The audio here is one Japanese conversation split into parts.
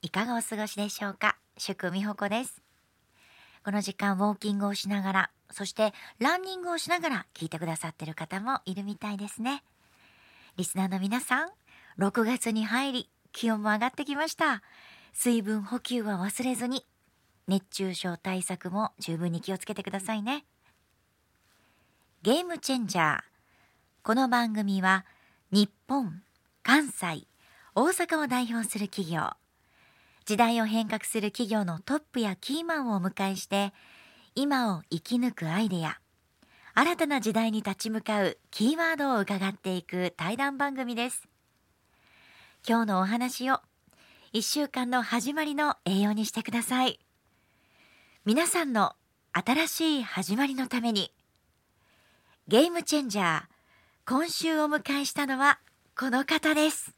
いかがお過ごしでしょうか？宿美穂子です。この時間ウォーキングをしながらそしてランニングをしながら聞いてくださってる方もいるみたいですね。リスナーの皆さん6月に入り気温も上がってきました。水分補給は忘れずに熱中症対策も十分に気をつけてくださいね。ゲームチェンジャーこの番組は日本関西大阪を代表する企業時代を変革する企業のトップやキーマンをお迎えして今を生き抜くアイデア新たな時代に立ち向かうキーワードを伺っていく対談番組です。今日のお話を1週間の始まりの栄養にしてください。皆さんの新しい始まりのためにゲームチェンジャー今週お迎えしたのはこの方です。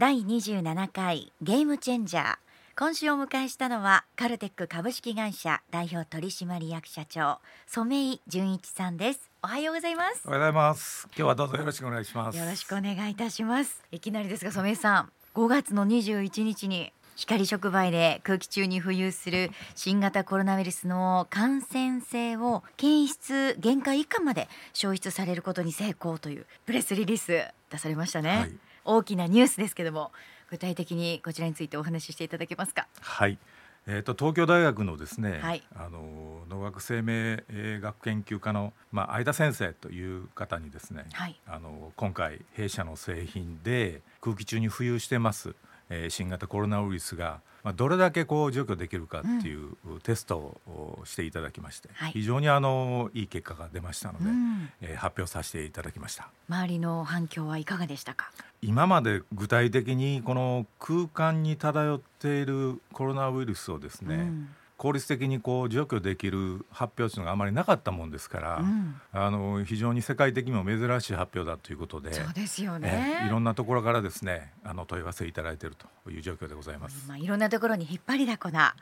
第27回ゲームチェンジャー。今週お迎えしたのはカルテック株式会社代表取締役社長染井純一さんです。おはようございます。おはようございます。今日はどうぞよろしくお願いします。よろしくお願いいたします。いきなりですが染井さん5月の21日に光触媒で空気中に浮遊する新型コロナウイルスの感染性を検出限界以下まで消失されることに成功というプレスリリース出されましたね、はい大きなニュースですけども具体的にこちらについてお話ししていただけますか？はい。えーと、東京大学のですね、はい、あの農学生命学研究科の、まあ、相田先生という方にですね、はい、あの今回弊社の製品で空気中に浮遊してますえー、新型コロナウイルスが、まあ、どれだけこう除去できるかっていうテストをしていただきまして、うん、非常にあのいい結果が出ましたので、うん、えー、発表させていただきました。周りの反響はいかがでしたか？今まで具体的にこの空間に漂っているコロナウイルスをですね、うん効率的にこう除去できる発表というのがあまりなかったもんですから、うん、あの非常に世界的にも珍しい発表だということでそうですよね、いろんなところからですねあの問い合わせいただいているという状況でございます。まあ、いろんなところに引っ張りだこな、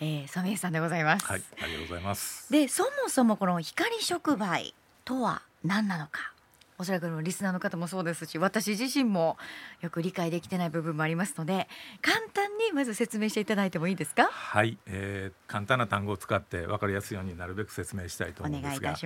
えー、染井さんでございます。はい、ありがとうございます。でそもそもこの光触媒とは何なのか。おそらくのリスナーの方もそうですし私自身もよく理解できてない部分もありますので簡単にまず説明していただいてもいいですか？はい、えー、簡単な単語を使って分かりやすいようになるべく説明したいと思うんですが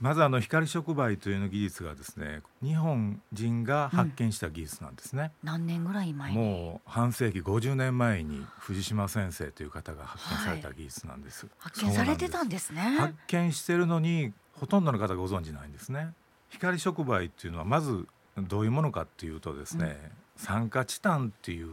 まずあの光触媒というの技術がですね日本人が発見した技術なんですね、うん、何年ぐらい前もう半世紀50年前に藤島先生という方が発見された技術なんです、はい、発見されてたんですね。発見してるのにほとんどの方がご存知ないんですね光触媒っていうのはまずどういうものかっていうとですね、うん、酸化チタンっていう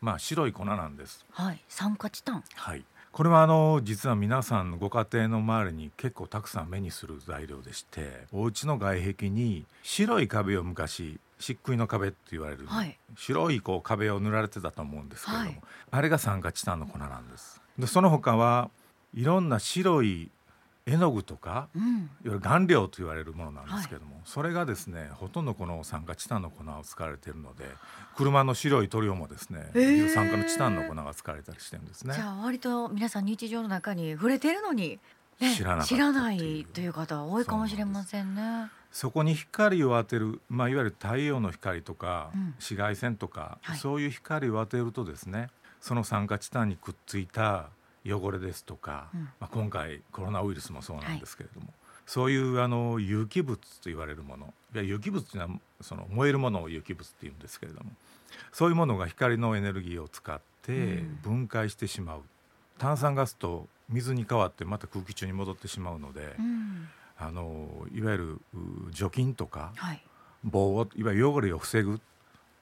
まあ白い粉なんです。はい、酸化チタン。はい。これはあの実は皆さんご家庭の周りに結構たくさん目にする材料でしてお家の外壁に白い壁を昔漆喰の壁って言われる、はい、白いこう壁を塗られてたと思うんですけれども、はい、あれが酸化チタンの粉なんですでその他はいろんな白い絵の具とか、うん、いわゆる顔料と言われるものなんですけども、はい、それがですねほとんどこの酸化チタンの粉を使われているので車の白い塗料もですね、えー、酸化のチタンの粉が使われたりしてるんですね。じゃあ割と皆さん日常の中に触れてるのに、ね、知ら知らないという方は多いかもしれませんね。そこに光を当てる、まあ、いわゆる太陽の光とか、うん、紫外線とか、はい、そういう光を当てるとですねその酸化チタンにくっついた汚れですとか、うん、まあ、今回コロナウイルスもそうなんですけれども、はい、そういうあの有機物と言われるものいや有機物というのはその燃えるものを有機物っていうんですけれどもそういうものが光のエネルギーを使って分解してしまう、うん、炭酸ガスと水に変わってまた空気中に戻ってしまうので、うん、あのいわゆる除菌とか、はい、棒をいわゆる汚れを防ぐ、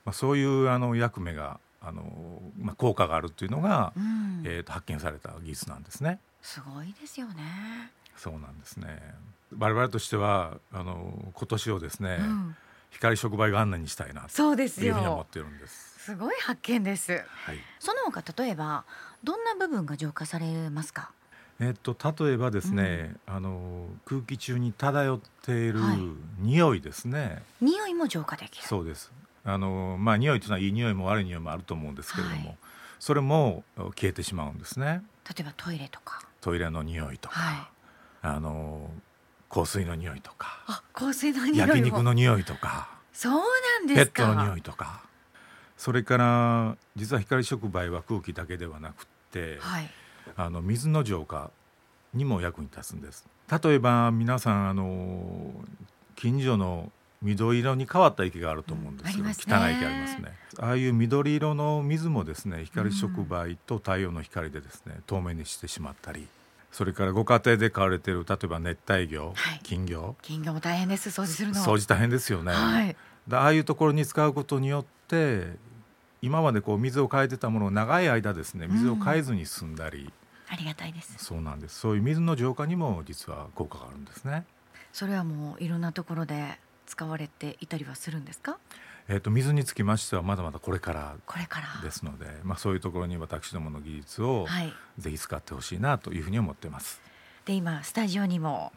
まあ、そういうあの役目があの、まあ、効果があるというのが、うん、えー、と発見された技術なんですね。すごいですよね。そうなんですね。我々としてはあの今年をですね、うん、光触媒元年にしたいなというふうに思っているんです。すごい発見です。はい、その他例えばどんな部分が浄化されますか？えっと例えばですね、うん、あの空気中に漂っている匂いですね、はい、匂いも浄化できる。そうです。あのまあ匂いというのはいい匂いも悪い匂いもあると思うんですけれども、はい、それも消えてしまうんですね。例えばトイレとか。トイレの匂いとか、はい、あの香水の匂いとかあ香水の匂い焼肉の匂いとかそうなんですペットの匂いとか。それから実は光触媒は空気だけではなくて、はい、あの水の浄化にも役に立つんです。例えば皆さんあの近所の緑色に変わった池があると思うんですけど、うん、汚い池ありますね。ああいう緑色の水もですね光触媒と太陽の光でですね透明にしてしまったりそれからご家庭で飼われている例えば熱帯魚、はい、金魚。金魚も大変です掃除するの。掃除大変ですよね、はい、ああいうところに使うことによって今までこう水を変えてたものを長い間ですね水を変えずに済んだり、うん、ありがたいです。そうなんです。そういう水の浄化にも実は効果があるんですね。それはもういろんなところで使われていたりはするんですか？えーと、水につきましてはまだまだこれからですのでまあ、そういうところに私どもの技術をぜひ使ってほしいなというふうに思ってます。で今スタジオにも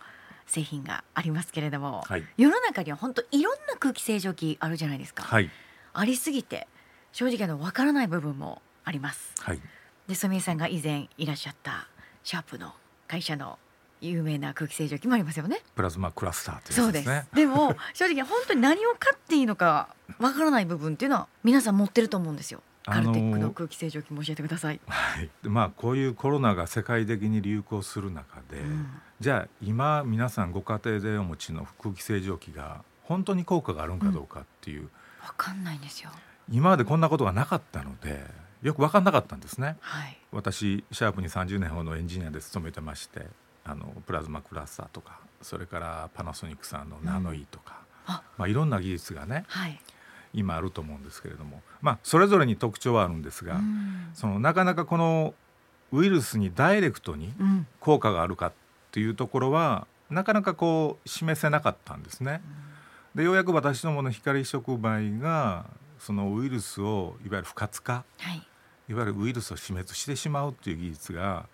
製品がありますけれども、はい、世の中には本当いろんな空気清浄機あるじゃないですか。はい、ありすぎて正直あの分からない部分もあります。はい、で染井さんが以前いらっしゃったシャープの会社の有名な空気清浄機もありますよね。プラズマクラスターという、です。でも正直本当に何を買っていいのかわからない部分っていうのは皆さん持ってると思うんですよ。カルテックの空気清浄機も教えてください。はい。まあこういうコロナが世界的に流行する中で、うん、じゃあ今皆さんご家庭でお持ちの空気清浄機が本当に効果があるんかどうかっていう。わ、うん、かんないんですよ。今までこんなことがなかったので。よく分かんなかったんですね、はい、私シャープに30年ほどのエンジニアで勤めてましてあのプラズマクラスターとかそれからパナソニックさんのナノイーとか、うん、まあ、いろんな技術がね、はい、今あると思うんですけれども、まあ、それぞれに特徴はあるんですが、うん、そのなかなかこのウイルスにダイレクトに効果があるかっていうところは、なかなかこう示せなかったんですね。でようやく私どもの光触媒がそのウイルスをいわゆる不活化、はい、いわゆるウイルスを死滅してしまうっていう技術が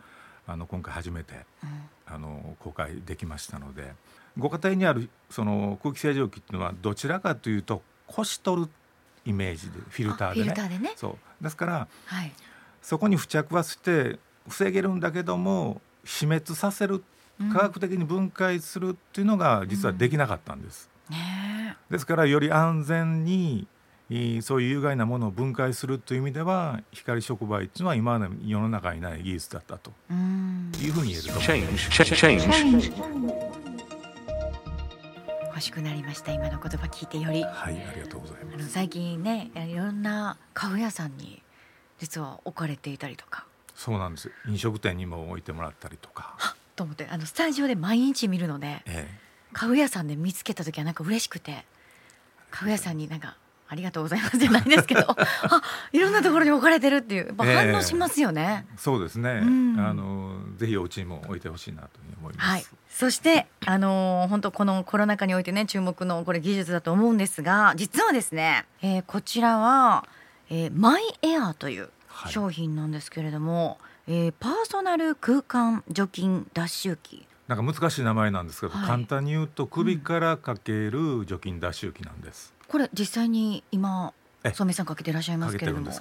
あの今回初めて、うん、あの公開できましたのでご家庭にあるその空気清浄機っていうのはどちらかというとこし取るイメージでフィルターでね。でね。そう。ですから、はい、そこに付着はして防げるんだけども死滅させる科学的に分解するっていうのが実はできなかったんです。うん。ね、ですからより安全にそういう有害なものを分解するという意味では光触媒っていうのは今まで世の中にない技術だったと。いうふうに言えると思います。欲しくなりました。今の言葉聞いてより。はいありがとうございます。最近ねいろんな家具屋さんに実は置かれていたりとか。そうなんです。飲食店にも置いてもらったりとか。と思って。あのスタジオで毎日見るので、ええ、家具屋さんで見つけた時はなんか嬉しくて。家具屋さんになんかありがとうございますじゃないですけど。あいろんなところに置かれてるっていう。やっぱ反応しますよね、えー、そうですね、うん、あのぜひお家にも置いてほしいなと思います、はい、そしてあの本当このコロナ禍においてね注目のこれ技術だと思うんですが実はですね、えー、こちらは、えー、マイエアーという商品なんですけれども、はい、えー、パーソナル空間除菌脱臭機なんか難しい名前なんですけど、はい、簡単に言うと首からかける除菌脱臭機なんです、これ実際に今染さんかけていらっしゃいますけれども。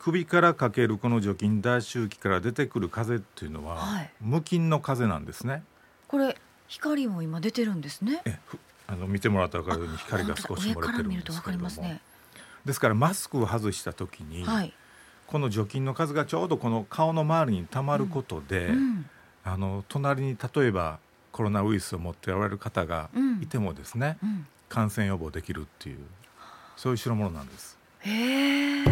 首からかけるこの除菌脱臭機から出てくる風っていうのは、はい、無菌の風なんですね。これ光も今出てるんですね。あの見てもらったら分かるように光が少し漏れてるんですけれども、ね、ですからマスクを外した時に、はい、この除菌の数がちょうどこの顔の周りにたまることで、うん。うん、あの隣に例えばコロナウイルスを持っておられる方がいてもですね、うん、感染予防できるっていうそういう代物なんです。へえ。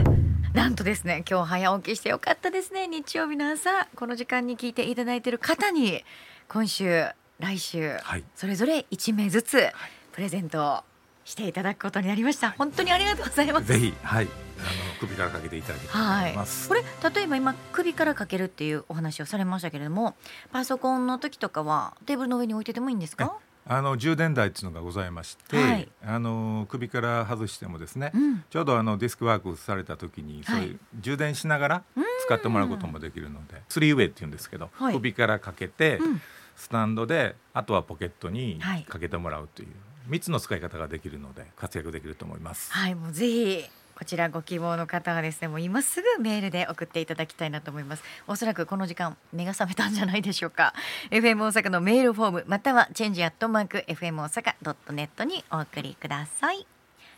なんとですね今日早起きしてよかったですね日曜日の朝。この時間に聞いていただいている方に今週来週、はい、それぞれ1名ずつプレゼントしていただくことになりました、はい、本当にありがとうございます。ぜひはい。あの首からかけていただきはい、これ例えば今首からかけるっていうお話をされましたけれどもパソコンの時とかはテーブルの上に置い。ててもいいんですかあの充電台っていうのがございまして、はい、あの首から外してもですね、うん、ちょうどあのディスクワークされた時に、そういう充電しながら使ってもらうこともできるので、スリーウェイっていうんですけど、はい、首からかけて、うん、スタンドであとはポケットにかけてもらうという3つの使い方ができるので活躍できると思います。はい、もうぜひこちらご希望の方はですねもう今すぐメールで送っていただきたいなと思います。おそらくこの時間目が覚めたんじゃないでしょうか。FM 大阪のメールフォームまたはチェンジアットマーク FM 大阪ドットネットにお送りください。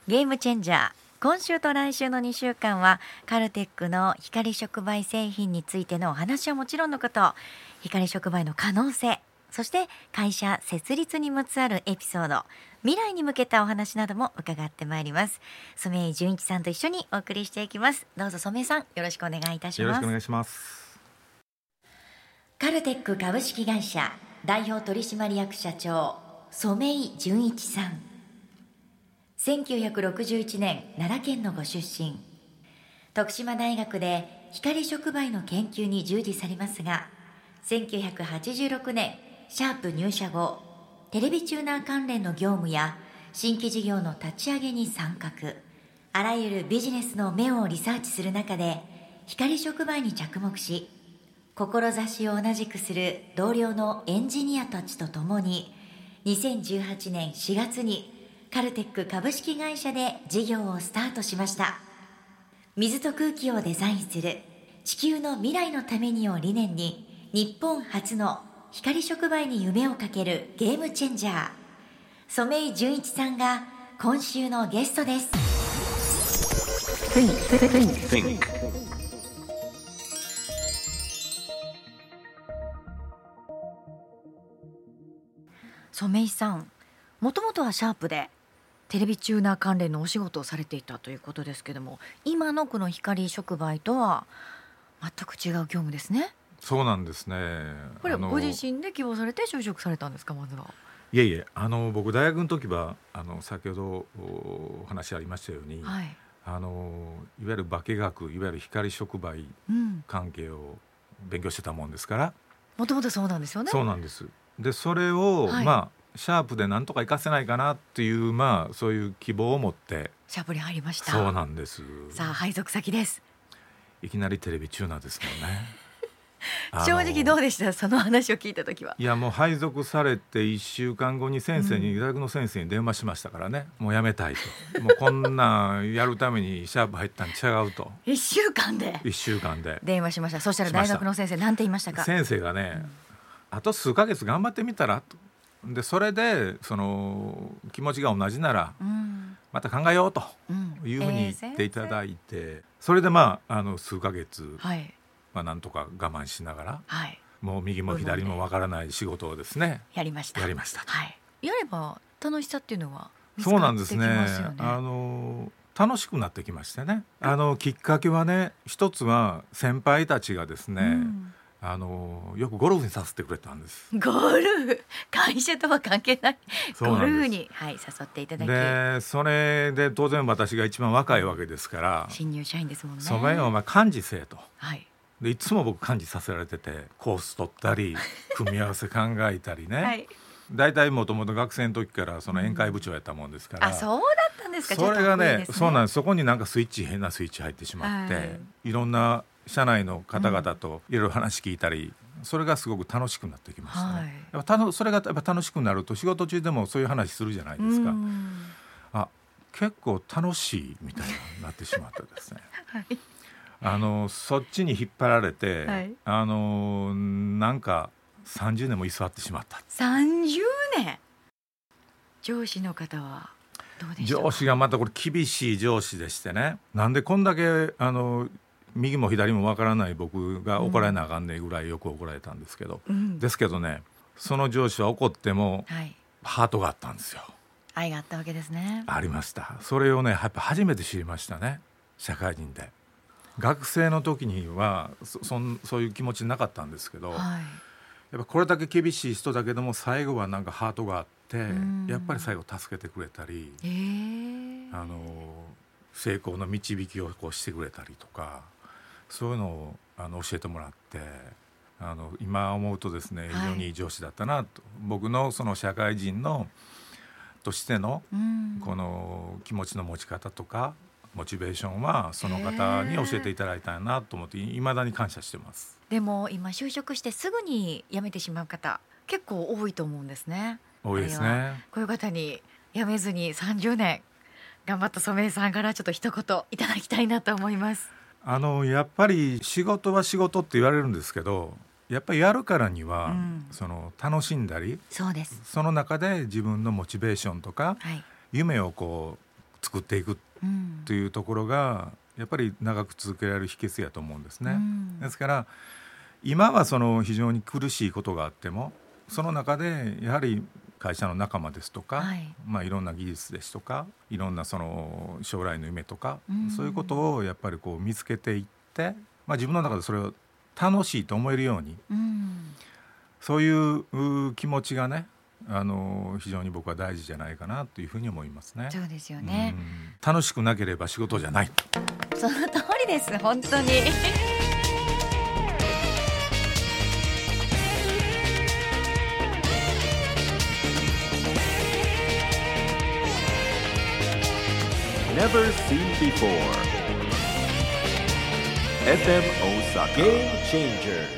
ゲームチェンジャー今週と来週の2週間はカルテックの光触媒製品についてのお話はもちろんのこと光触媒の可能性そして会社設立にまつわるエピソード未来に向けたお話なども伺ってまいります。染井純一さんと一緒にお送りしていきます。どうぞ染井さんよろしくお願いいたします。よろしくお願いします。カルテック株式会社代表取締役社長染井純一さん。1961年奈良県のご出身。徳島大学で光触媒の研究に従事されますが1986年シャープ入社後テレビチューナー関連の業務や新規事業の立ち上げに参画。あらゆるビジネスの目をリサーチする中で光触媒に着目し志を同じくする同僚のエンジニアたちと共に2018年4月にカルテック株式会社で事業をスタートしました。水と空気をデザインする地球の未来のためにを理念に日本初の光触媒に夢をかけるゲームチェンジャー。染井純一さんが今週のゲストです。染井さんもともとはシャープでテレビチューナー関連のお仕事をされていたということですけども今のこの光触媒とは全く違う業務ですねそうなんですね。これご自身で希望されて就職されたんですかまずは？いえいえあの僕大学の時はあの先ほどお話ありましたように、はい、あのいわゆる化学いわゆる光触媒関係を勉強してたもんですから、もともとそうなんですよね。そうなんです。でそれを、はい、まあシャープでなんとか活かせないかなっていうまあそういう希望を持って。シャープに入りました。そうなんです。さあ配属先です。いきなりテレビチューナーですもんね正直どうでした？その話を聞いた時は。いやもう配属されて1週間後に先生に、大学の先生に電話しましたからね。もうやめたいと。もうこんなんやるためにシャープ入ったん違うと。1週間で？1週間で。電話しました。そしたら大学の先生なんて言いましたか？先生がね、うん、あと数か月頑張ってみたらと。でそれでその気持ちが同じなら、また考えようというふうに言っていただいて、それでまああの数か月、はい、まあなんとか我慢しながら、はい、もう右も左もわからない仕事をですねやりました。やりました、はい、やれば楽しさっていうのはそうなんですね。あの楽しくなってきましてね。あのきっかけはね一つは先輩たちがですね、うん。あのよくゴルフにさせてくれたんです。ゴルフ？会社とは関係ない。ゴルフに、はい、誘っていただき。でそれで当然私が一番若いわけですから新入社員ですもんね。それをお前幹事せえと、はい、でいつも僕幹事させられててコース取ったり 組み合わせ考えたりね、はい、大体もともと学生の時からその宴会部長やったもんですから、うん、あそうだったんですか。それがね、ね、そうなんです。そこになんかスイッチ変なスイッチ入ってしまって、はい、いろんな社内の方々といろいろ話聞いたり、それがすごく楽しくなってきましたね。はい、やっぱそれがやっぱ楽しくなると仕事中でもそういう話するじゃないですか。あ結構楽しいみたいになってしまったですね。はい、あのそっちに引っ張られて、はい、あのなんか30年も居座ってしまった。30年？上司の方は上司がまたこれ厳しい上司でしてね。なんでこんだけあの右も左もわからない僕が怒られなあかんねぐらいよく怒られたんですけど、うん、ですけどねその上司は怒っても、ハートがあったんですよ。愛があったわけですね。ありました。それをねやっぱ初めて知りましたね。社会人で学生の時にはそそそういう気持ちなかったんですけど、はい、やっぱこれだけ厳しい人だけども最後はなんかハートがあって、やっぱり最後助けてくれたり、あの成功の導きをこうしてくれたりとかそういうのをあの教えてもらってあの今思うとですね非常にいい上司だったなと、はい、僕のその社会人のとしてのこの気持ちの持ち方とかモチベーションはその方に教えていただいたなと思っていまだに感謝してます。でも今就職してすぐに辞めてしまう方結構多いと思うんですね。多いですね。こういう方に辞めずに30年頑張った染井さんからちょっと一言いただきたいなと思います。あのやっぱり仕事は仕事って言われるんですけどやっぱりやるからには、うん、その楽しんだりそうです。その中で自分のモチベーションとか、はい、夢をこう作っていくっというところがやっぱり長く続けられる秘訣やと思うんですね。うん、ですから今はその非常に苦しいことがあってもその中でやはり会社の仲間ですとか、はい、まあ、いろんな技術ですとかいろんなその将来の夢とか、うん、そういうことをやっぱりこう見つけていって、まあ、自分の中でそれを楽しいと思えるように、うん、そういう気持ちがねあの非常に僕は大事じゃないかなというふうに思いますね。そうですよね。楽しくなければ仕事じゃない。その通りです。本当に。never seen before. FM Osaka Game Changers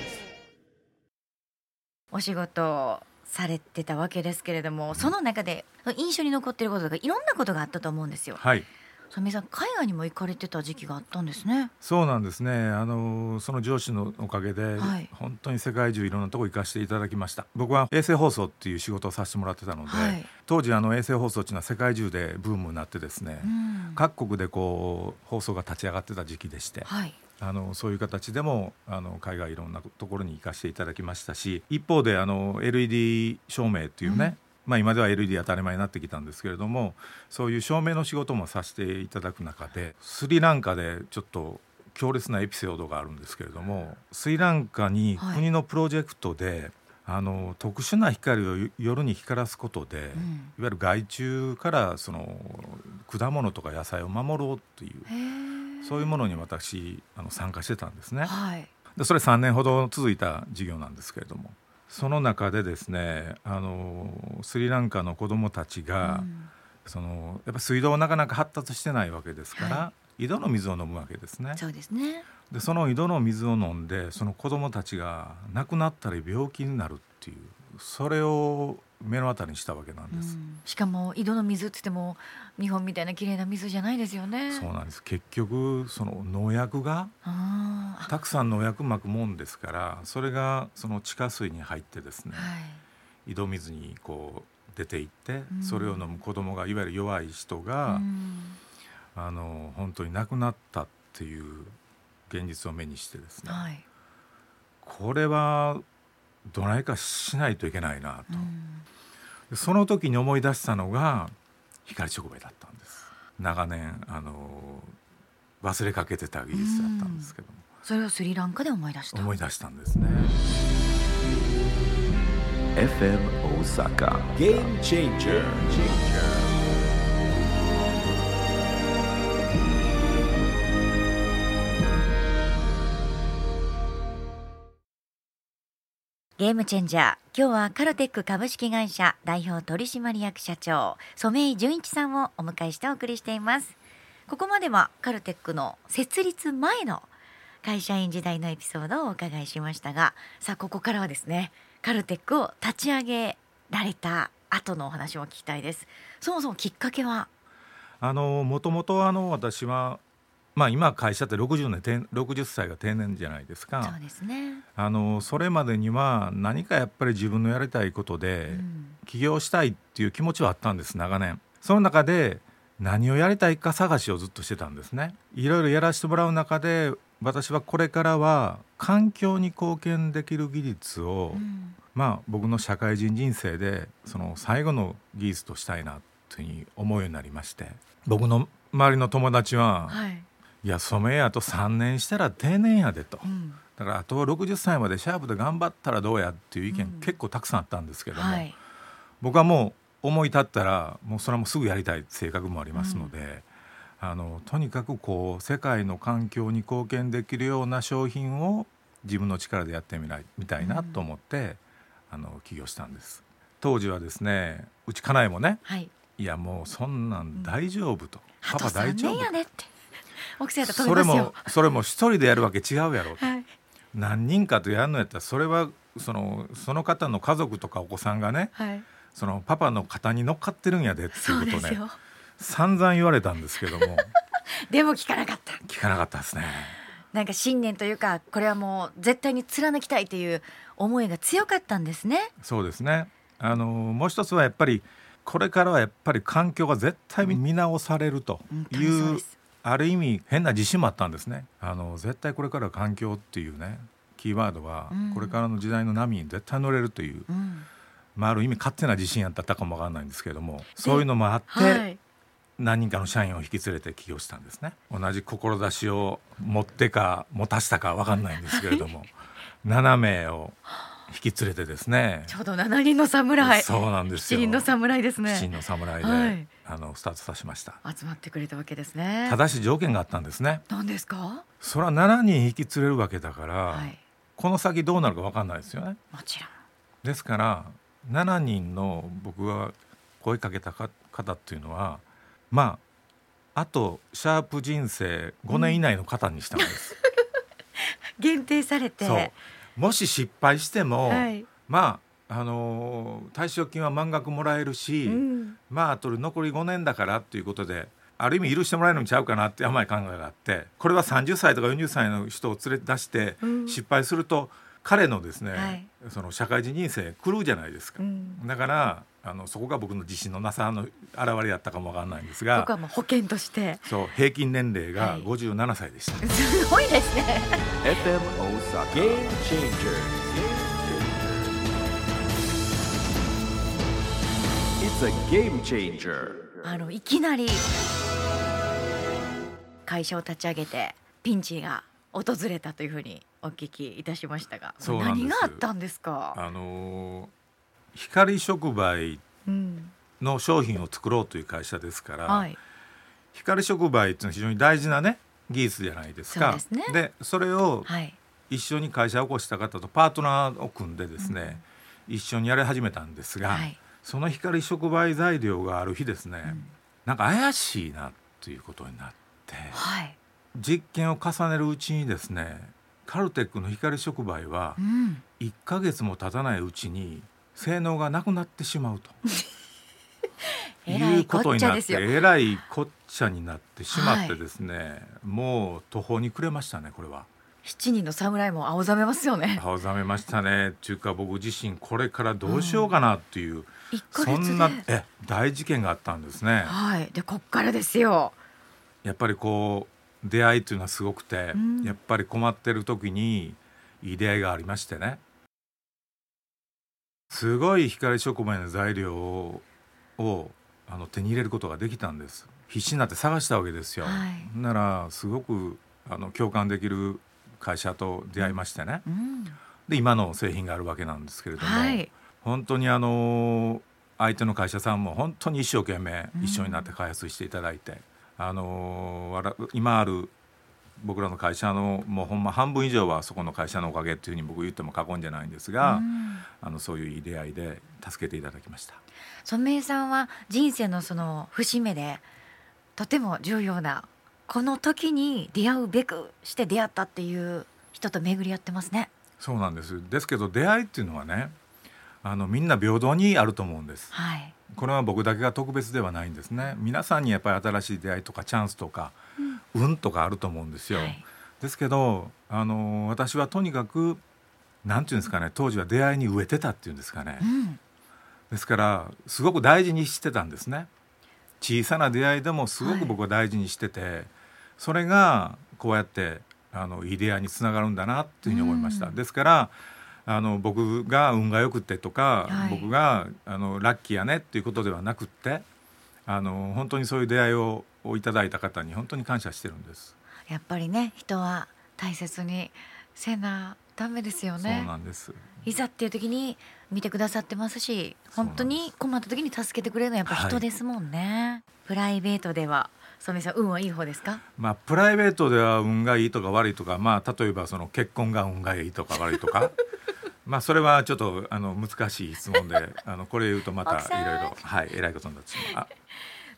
お仕事されてたわけですけれどもその中で印象に残っていることとかいろんなことがあったと思うんですよ。はいさん海外にも行かれてた時期があったんですね。そうなんですね。あのその上司のおかげで、はい、本当に世界中いろんなとこ行かせていただきました。僕は衛星放送っていう仕事をさせてもらってたので、はい、当時あの衛星放送っていうのは世界中でブームになってですね、うん、各国でこう放送が立ち上がってた時期でして。はいあのそういう形でもあの海外いろんなところに行かせていただきましたし一方であの LED 照明っていうね、まあ、今では LED 当たり前になってきたんですけれどもそういう照明の仕事もさせていただく中でスリランカでちょっと強烈なエピソードがあるんですけれどもスリランカに国のプロジェクトで、はい、あの特殊な光を夜に光らすことで、うん、いわゆる害虫からその果物とか野菜を守ろうというそういうものに私あの参加してたんですね。はい、でそれ3年ほど続いた事業なんですけれども。その中でですねあのスリランカの子どもたちが、うん、そのやっぱ水道なかなか発達してないわけですから、はい、井戸の水を飲むわけですね。そうですねでその井戸の水を飲んでその子どもたちが亡くなったり病気になるっていうそれを目の当たりにしたわけなんです、うん、しかも井戸の水って言っても日本みたいな綺麗な水じゃないですよね。そうなんです。結局その農薬がたくさん農薬まくもんですからそれがその地下水に入ってですね、はい、井戸水にこう出ていって、うん、それを飲む子供がいわゆる弱い人が、うん、あの本当に亡くなったっていう現実を目にしてですね、はい、これはどないかしないといけないなと、うん、その時に思い出したのが光直売だったんです。長年あの忘れかけてた技術だったんですけども、それをスリランカで思い出した。思い出したんですね。FM 大阪 Game Changer Changer ゲームチェンジャー。今日はカルテック株式会社代表取締役社長染井純一さんをお迎えしてお送りしています。ここまではカルテックの設立前の会社員時代のエピソードをお伺いしましたがさあここからはですねカルテックを立ち上げられた後のお話を聞きたいです。そもそもきっかけは？あのもともとあの私はまあ、今会社って60年60歳が定年じゃないですか。そうですね。あのそれまでには何かやっぱり自分のやりたいことで起業したいっていう気持ちはあったんです長年。その中で何をやりたいか探しをずっとしてたんですね。いろいろやらせてもらう中で私はこれからは環境に貢献できる技術を、うん、まあ僕の社会人人生でその最後の技術としたいなというふうに思うようになりまして。僕の周りの友達は、はいいや染めやと3年したら定年やでと、うん、だからあと60歳までシャープで頑張ったらどうやっていう意見、結構たくさんあったんですけども、はい、僕はもう思い立ったらもうそれはもうすぐやりたい性格もありますので、あのとにかくこう世界の環境に貢献できるような商品を自分の力でやってみないみたいなと思って、あの起業したんです。当時はですねうち家内もね、はい、いやもうそんなん大丈夫と、パパ大丈夫奥さんやったらそれもそれも一人でやるわけ違うやろ、はい、何人かとやるのやったらそれはそのその方の家族とかお子さんがね、はい、そのパパの肩に乗っかってるんやでっていうことね。散々言われたんですけども。でも聞かなかった。聞かなかったですね。なんか信念というかこれはもう絶対に貫きたいという思いが強かったんですね。そうですね。あのもう一つはやっぱりこれからはやっぱり環境が絶対見直されるとうんいう、ある意味変な自信もあったんですね。あの絶対これから環境っていうねキーワードはうん。これからの時代の波に絶対乗れるという、うん。まあ、ある意味勝手な自信やったかもわかんないんですけれどもそういうのもあって、はい。何人かの社員を引き連れて起業したんですね。同じ志を持ってか持たしたかわかんないんですけれども 7名を引き連れてですね。ちょうど7人の侍。そうなんですよ。七人の侍ですね。七人の侍で、はい。あのスタートさせました。集まってくれたわけですね。ただし条件があったんですね。何ですか？それは7人引き連れるわけだから、はい。この先どうなるかわかんないですよね。もちろん。ですから7人の僕が声かけたか方っていうのはまああとシャープ人生5年以内の方にしたんです、限定されて。そうもし失敗しても、はい。まああのー退職金は満額もらえるし、うん。まああと残り5年だからっていうことである意味許してもらえるんちゃうかなって甘い考えがあってこれは30歳とか40歳の人を連れ出してうん。失敗すると彼のですね、はい。その社会人人生狂うじゃないですか、うん。だからあのそこが僕の自信のなさの表れやったかもわかんないんですが僕はもう保険として。そう平均年齢がはい。57歳でした、すごいですね。FM Osaka. Game Changer. It's a game changer. あのいきなり会社を立ち上げてピンチが訪れたというふうにお聞きいたしましたが何があったんですか、あのー光触媒うん。の商品を作ろうという会社ですから、はい、光触媒っていうのは非常に大事なね技術じゃないですか。そうですね。それをはい。一緒に会社を起こした方とパートナーを組んでですね、一緒にやり始めたんですが、はい。その光触媒材料がある日ですね、うん。なんか怪しいなということになってはい、実験を重ねるうちにですねカルテックの光触媒はうん、1ヶ月も経たないうちに性能がなくなってしまうと。えらいうことになってえらいこっちゃになってしまってですね、もう途方に暮れましたねこれは。七人の侍も青ざめますよね。青ざめましたね。っていうか僕自身これからどうしようかなっていう、一ヶ月で。そんなえ大事件があったんですね。はい。でこっからですよ。やっぱりこう出会いというのはすごくて、うん。やっぱり困ってる時にいい出会いがありましてねすごい光触媒の材料ををあの手に入れることができたんです。必死になって探したわけですよ、はい。ならすごくあの共感できる会社と出会いましてね。うん。で今の製品があるわけなんですけれども、はい。本当にあの相手の会社さんも本当に一生懸命うん一緒になって開発していただいて、あのわら今ある僕らの会社のもうほんま半分以上はそこの会社のおかげっていうふうに僕言っても過言じゃないんですが、うんあのそういういい出会いで助けていただきました。染井さんは人生のその節目でとても重要なこの時に出会うべくして出会ったっていう人と巡り合ってますね。そうなんですですけど出会いっていうのはねあのみんな平等にあると思うんです。はい。これは僕だけが特別ではないんですね皆さんにやっぱり新しい出会いとかチャンスとか、運とかあると思うん。ですよ、はいですけどあの私はとにかくなん。ていうん。ですかね当時は出会いに飢えてたっていうん。ですかね、うん。ですからすごく大事にしてたん。ですね小さな出会いでもすごく僕は大事にしてて、それがこうやってあのいい出会いにつながるん。だなっていうふうに思いました、うん。ですからあの僕が運が良くってとか、はい僕があのラッキーやねっていうことではなくってあの本当にそういう出会いををいただいた方に本当に感謝してるんです、やっぱりね人は大切にせなダメですよそうね。なんです。いざっていう時に見てくださってますし本当に困った時に助けてくれるのはやっぱ人ですもんね。プライベートでは染井さん運はいい方ですか？まあ、プライベートでは運がいいとか悪いとか、まあ、例えばその結婚が運がいいとか悪いとか。まあそれはちょっとあの難しい質問であのこれ言うとまたいろいろはいえらいことになってしまう。あ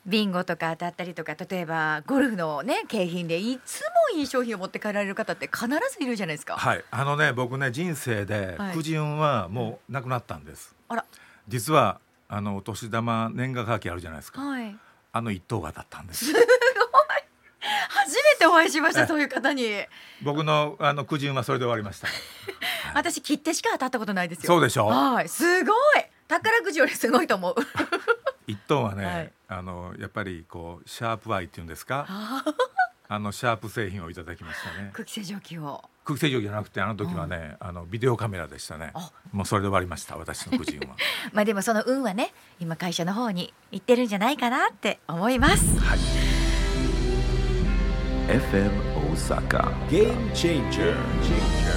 ビンゴとか当たったりとか例えばゴルフのね景品でいつもいい商品を持って帰られる方って必ずいるじゃないですか。はいあのね僕ね人生ではいくじ運はもうなくなったんです、あら実はあのお年玉年賀はがきあるじゃないですかはい。あの一等が当たったんです初めてお会いしましたえそういう方に。僕のあのくじ運はそれで終わりました私切手しか当たったことないですよ。そうでしょはい、すごい。宝くじよりすごいと思う。一等はね、はい、あのやっぱりこうシャープアイっていうんですか？あのシャープ製品をいただきましたね。空気清浄機を。空気清浄機じゃなくてあの時はね、うん、あのビデオカメラでしたね。もうそれで終わりました私の夫人は。まあでもその運はね今会社の方に行ってるんじゃないかなって思います。はい。FM 大阪 Game Changer Changer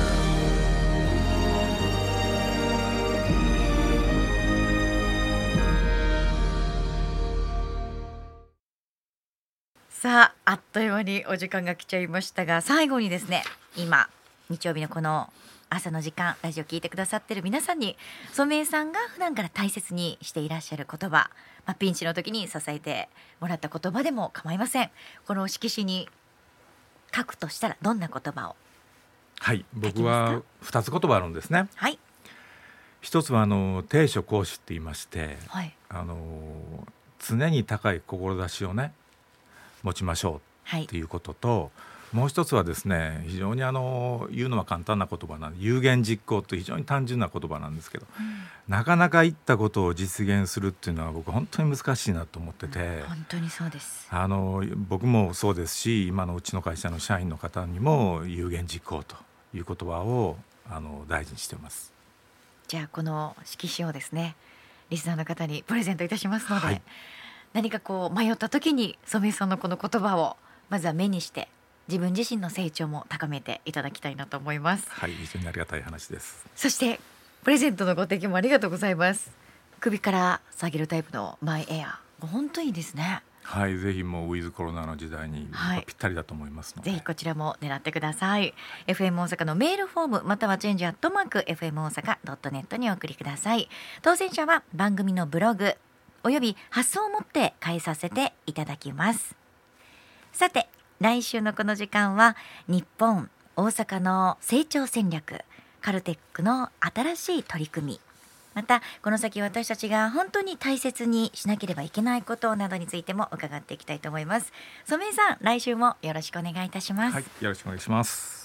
さああっという間にお時間が来ちゃいましたが最後にですね今日曜日のこの朝の時間ラジオ聞いてくださってる皆さんに染井さんが普段から大切にしていらっしゃる言葉、まあ、ピンチの時に支えてもらった言葉でも構いません。この色紙に書くとしたらどんな言葉を？はい僕は2つ言葉あるんですね。はい。一つはあの低所講師って言いまして、はい、あの常に高い志をね持ちましょうっていうことと、はい、もう一つはですね非常にあの言うのは簡単な言葉なんで有言実行という非常に単純な言葉なんですけど、うん、なかなか言ったことを実現するっていうのは僕本当に難しいなと思ってて、うん、本当にそうです。あの僕もそうですし今のうちの会社の社員の方にも有言実行という言葉をあの大事にしています。じゃあこの色紙をですねリスナーの方にプレゼントいたしますので、はい何かこう迷った時に染井さんのこの言葉をまずは目にして自分自身の成長も高めていただきたいなと思います。はい非常にありがたい話です。そしてプレゼントのご提供もありがとうございます。首から下げるタイプのマイエア。本当にいいですね。はいぜひもうウィズコロナの時代にぴったりだと思いますので、はい、ぜひこちらも狙ってください。FM 大阪のメールフォームまたはチェンジアットマーク FM 大阪ドットネットにお送りください。当選者は番組のブログおよび発送をもって返させていただきます。さて来週のこの時間は日本大阪の成長戦略カルテックの新しい取り組み。またこの先私たちが本当に大切にしなければいけないことなどについても伺っていきたいと思います。染井さん来週もよろしくお願いいたします、はい、よろしくお願いします。